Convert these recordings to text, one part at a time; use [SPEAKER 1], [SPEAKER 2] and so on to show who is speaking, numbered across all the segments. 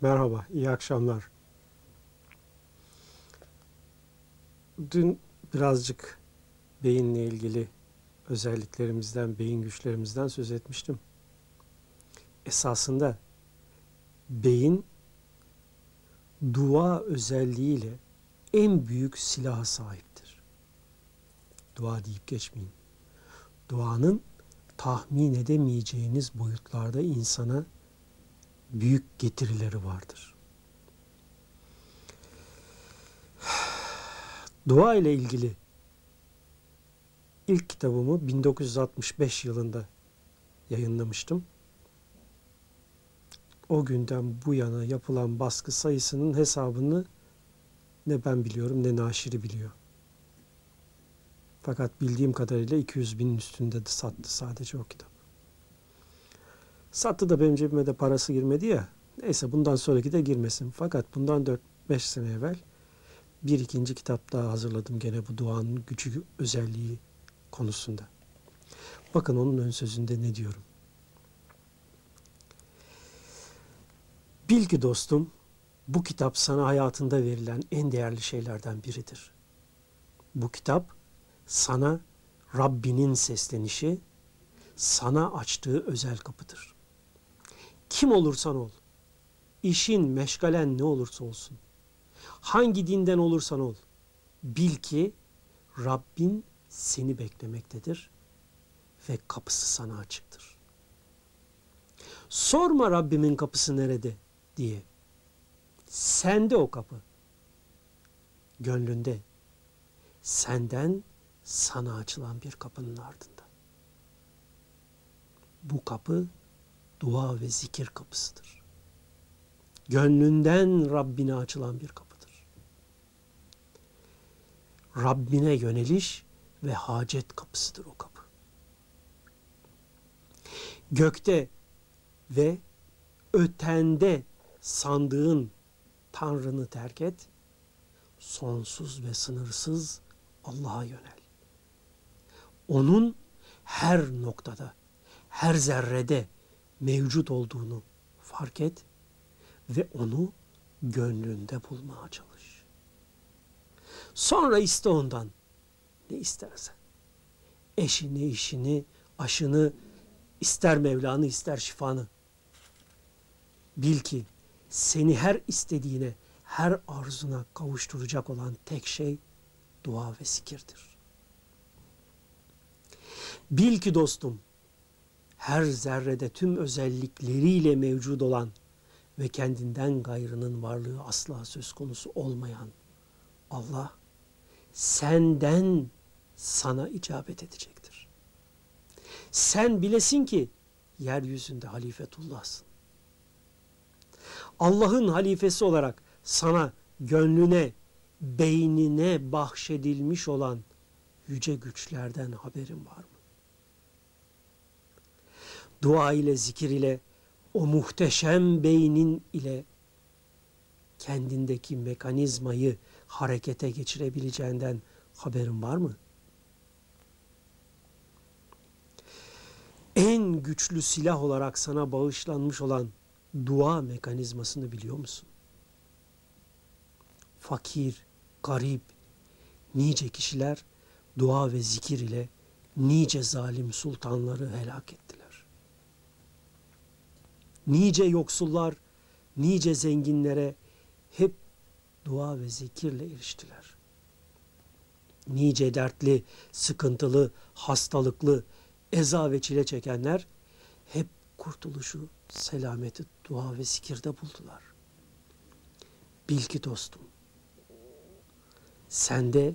[SPEAKER 1] Merhaba, iyi akşamlar. Dün birazcık beyinle ilgili özelliklerimizden, beyin güçlerimizden söz etmiştim. Esasında beyin dua özelliğiyle en büyük silaha sahiptir. Dua deyip geçmeyin. Duanın tahmin edemeyeceğiniz boyutlarda insana büyük getirileri vardır. Dua ile ilgili ilk kitabımı 1965 yılında yayınlamıştım. O günden bu yana yapılan baskı sayısının hesabını ne ben biliyorum ne naşiri biliyor. Fakat bildiğim kadarıyla 200 binin üstünde de sattı sadece o kitap. Sattı da benim cebime de parası girmedi ya. Neyse bundan sonraki de girmesin. Fakat bundan 4-5 sene evvel bir ikinci kitap daha hazırladım gene bu duanın gücü özelliği konusunda. Bakın onun ön sözünde ne diyorum. Bil ki dostum bu kitap sana hayatında verilen en değerli şeylerden biridir. Bu kitap sana Rabbinin seslenişi, sana açtığı özel kapıdır. Kim olursan ol, işin, meşgalen ne olursa olsun, hangi dinden olursan ol, bil ki Rabbin seni beklemektedir ve kapısı sana açıktır. Sorma Rabbimin kapısı nerede diye. Sende o kapı. Gönlünde. Senden sana açılan bir kapının ardında. Bu kapı dua ve zikir kapısıdır. Gönlünden Rabbine açılan bir kapıdır. Rabbine yöneliş ve hacet kapısıdır o kapı. Gökte ve ötende sandığın Tanrını terk et, sonsuz ve sınırsız Allah'a yönel. Onun her noktada, her zerrede mevcut olduğunu fark et ve onu gönlünde bulmaya çalış. Sonra iste ondan ne istersen. Eşini, işini, aşını, ister Mevlanı, ister şifanı. Bil ki seni her istediğine, her arzuna kavuşturacak olan tek şey dua ve zikirdir. Bil ki dostum, her zerrede tüm özellikleriyle mevcut olan ve kendinden gayrının varlığı asla söz konusu olmayan Allah senden sana icabet edecektir. Sen bilesin ki yeryüzünde halifetullahsın. Allah'ın halifesi olarak sana gönlüne, beynine bahşedilmiş olan yüce güçlerden haberin var mı? Dua ile, zikir ile, o muhteşem beynin ile kendindeki mekanizmayı harekete geçirebileceğinden haberin var mı? En güçlü silah olarak sana bağışlanmış olan dua mekanizmasını biliyor musun? Fakir, garip, nice kişiler dua ve zikir ile nice zalim sultanları helak ettiler. Nice yoksullar, nice zenginlere hep dua ve zikirle eriştiler. Nice dertli, sıkıntılı, hastalıklı, eza ve çile çekenler hep kurtuluşu, selameti dua ve zikirde buldular. Bil ki dostum, sende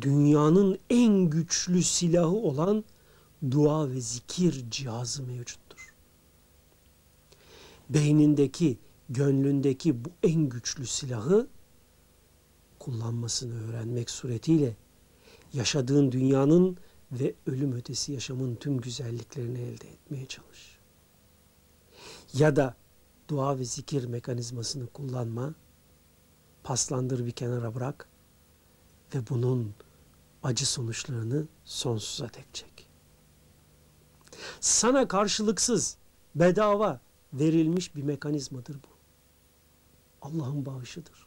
[SPEAKER 1] dünyanın en güçlü silahı olan dua ve zikir cihazı mevcuttur. Beynindeki, gönlündeki bu en güçlü silahı kullanmasını öğrenmek suretiyle yaşadığın dünyanın ve ölüm ötesi yaşamın tüm güzelliklerini elde etmeye çalış ya da dua ve zikir mekanizmasını kullanma, paslandır bir kenara bırak ve bunun acı sonuçlarını sonsuza dek çek. Sana karşılıksız, bedava verilmiş bir mekanizmadır bu. Allah'ın bağışıdır.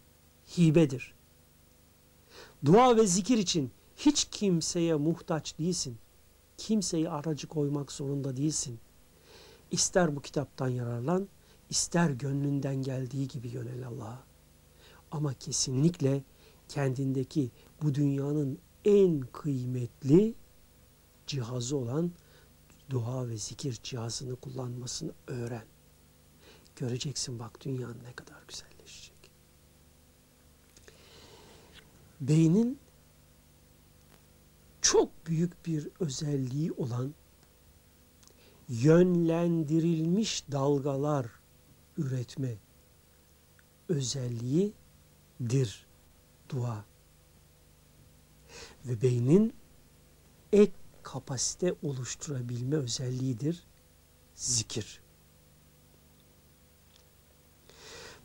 [SPEAKER 1] Hibedir. Dua ve zikir için hiç kimseye muhtaç değilsin. Kimseyi aracı koymak zorunda değilsin. İster bu kitaptan yararlan, ister gönlünden geldiği gibi yönel Allah'a. Ama kesinlikle kendindeki bu dünyanın en kıymetli cihazı olan dua ve zikir cihazını kullanmasını öğren. Göreceksin bak dünyanın ne kadar güzelleşecek. Beynin çok büyük bir özelliği olan yönlendirilmiş dalgalar üretme özelliğidir dua. Ve beynin ek kapasite oluşturabilme özelliğidir zikir.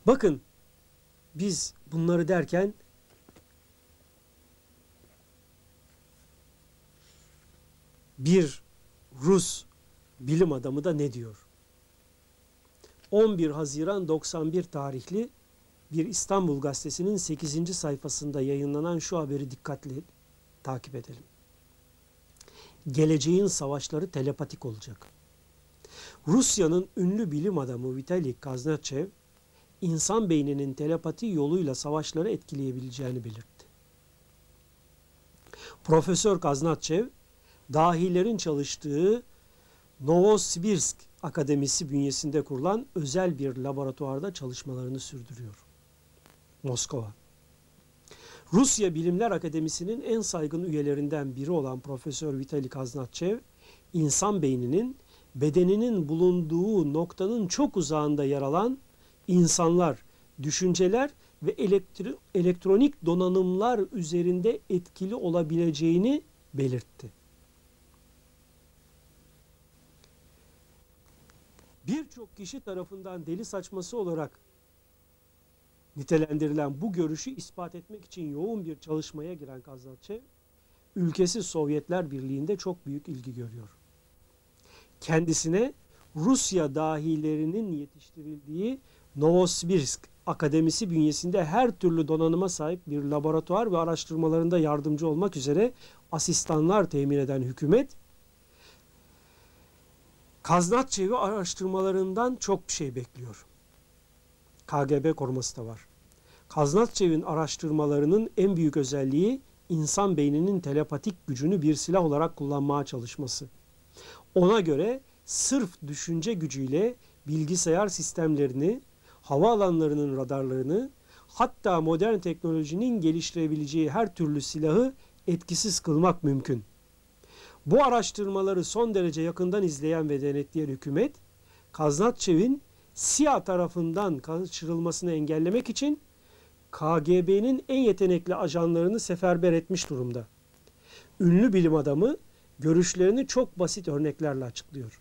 [SPEAKER 1] Bakın biz bunları derken bir Rus bilim adamı da ne diyor? 11 Haziran 91 tarihli bir İstanbul Gazetesi'nin 8. sayfasında yayınlanan şu haberi dikkatli takip edelim. Geleceğin savaşları telepatik olacak. Rusya'nın ünlü bilim adamı Vitali Kaznatchev, insan beyninin telepati yoluyla savaşları etkileyebileceğini belirtti. Profesör Kaznatchev, dahilerin çalıştığı Novosibirsk Akademisi bünyesinde kurulan özel bir laboratuvarda çalışmalarını sürdürüyor. Moskova. Rusya Bilimler Akademisi'nin en saygın üyelerinden biri olan Profesör Vitali Kaznatchev, insan beyninin bedeninin bulunduğu noktanın çok uzağında yer alan insanlar, düşünceler ve elektri elektronik donanımlar üzerinde etkili olabileceğini belirtti. Birçok kişi tarafından deli saçması olarak nitelendirilen bu görüşü ispat etmek için yoğun bir çalışmaya giren Kazakçe, ülkesi Sovyetler Birliği'nde çok büyük ilgi görüyor. Kendisine Rusya dahilerinin yetiştirildiği Novosibirsk Akademisi bünyesinde her türlü donanıma sahip bir laboratuvar ve araştırmalarında yardımcı olmak üzere asistanlar temin eden hükümet, Kaznatçevi araştırmalarından çok bir şey bekliyor. KGB koruması da var. Kaznatçev'in araştırmalarının en büyük özelliği insan beyninin telepatik gücünü bir silah olarak kullanmaya çalışması. Ona göre sırf düşünce gücüyle bilgisayar sistemlerini, hava alanlarının radarlarını, hatta modern teknolojinin geliştirebileceği her türlü silahı etkisiz kılmak mümkün. Bu araştırmaları son derece yakından izleyen ve denetleyen hükümet, Kaznatçev'in CIA tarafından kaçırılmasını engellemek için KGB'nin en yetenekli ajanlarını seferber etmiş durumda. Ünlü bilim adamı görüşlerini çok basit örneklerle açıklıyor.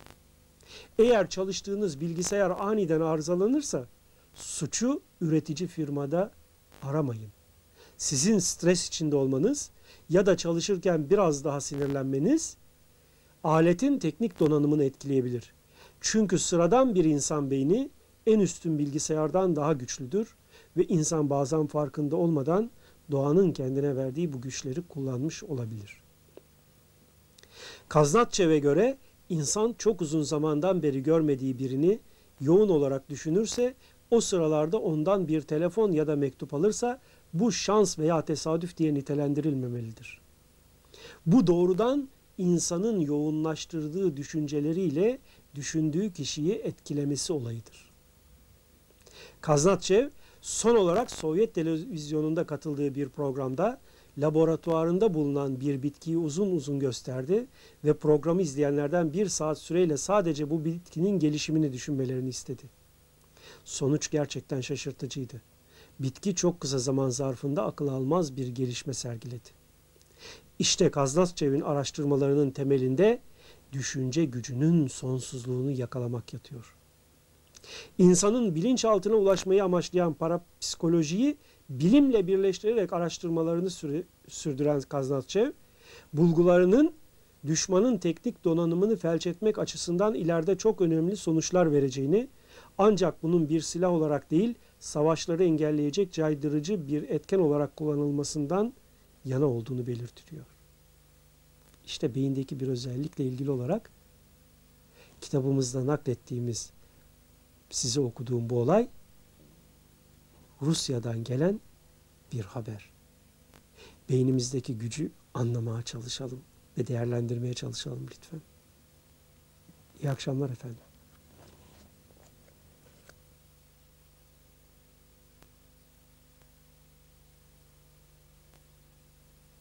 [SPEAKER 1] Eğer çalıştığınız bilgisayar aniden arızalanırsa suçu üretici firmada aramayın. Sizin stres içinde olmanız ya da çalışırken biraz daha sinirlenmeniz aletin teknik donanımını etkileyebilir. Çünkü sıradan bir insan beyni en üstün bilgisayardan daha güçlüdür ve insan bazen farkında olmadan doğanın kendine verdiği bu güçleri kullanmış olabilir. Kaznatçev'e göre insan çok uzun zamandan beri görmediği birini yoğun olarak düşünürse o sıralarda ondan bir telefon ya da mektup alırsa bu şans veya tesadüf diye nitelendirilmemelidir. Bu doğrudan insanın yoğunlaştırdığı düşünceleriyle düşündüğü kişiyi etkilemesi olayıdır. Kaznatçev son olarak Sovyet televizyonunda katıldığı bir programda laboratuvarında bulunan bir bitkiyi uzun uzun gösterdi ve programı izleyenlerden bir saat süreyle sadece bu bitkinin gelişimini düşünmelerini istedi. Sonuç gerçekten şaşırtıcıydı. Bitki çok kısa zaman zarfında akıl almaz bir gelişme sergiledi. İşte Kaznatçev'in araştırmalarının temelinde düşünce gücünün sonsuzluğunu yakalamak yatıyor. İnsanın bilinçaltına ulaşmayı amaçlayan parapsikolojiyi bilimle birleştirerek araştırmalarını sürdüren Kaznatçev, bulgularının düşmanın teknik donanımını felç etmek açısından ileride çok önemli sonuçlar vereceğini, ancak bunun bir silah olarak değil, savaşları engelleyecek caydırıcı bir etken olarak kullanılmasından yana olduğunu belirtiliyor. İşte beyindeki bir özellikle ilgili olarak kitabımızda naklettiğimiz size okuduğum bu olay Rusya'dan gelen bir haber. Beynimizdeki gücü anlamaya çalışalım ve değerlendirmeye çalışalım lütfen. İyi akşamlar efendim.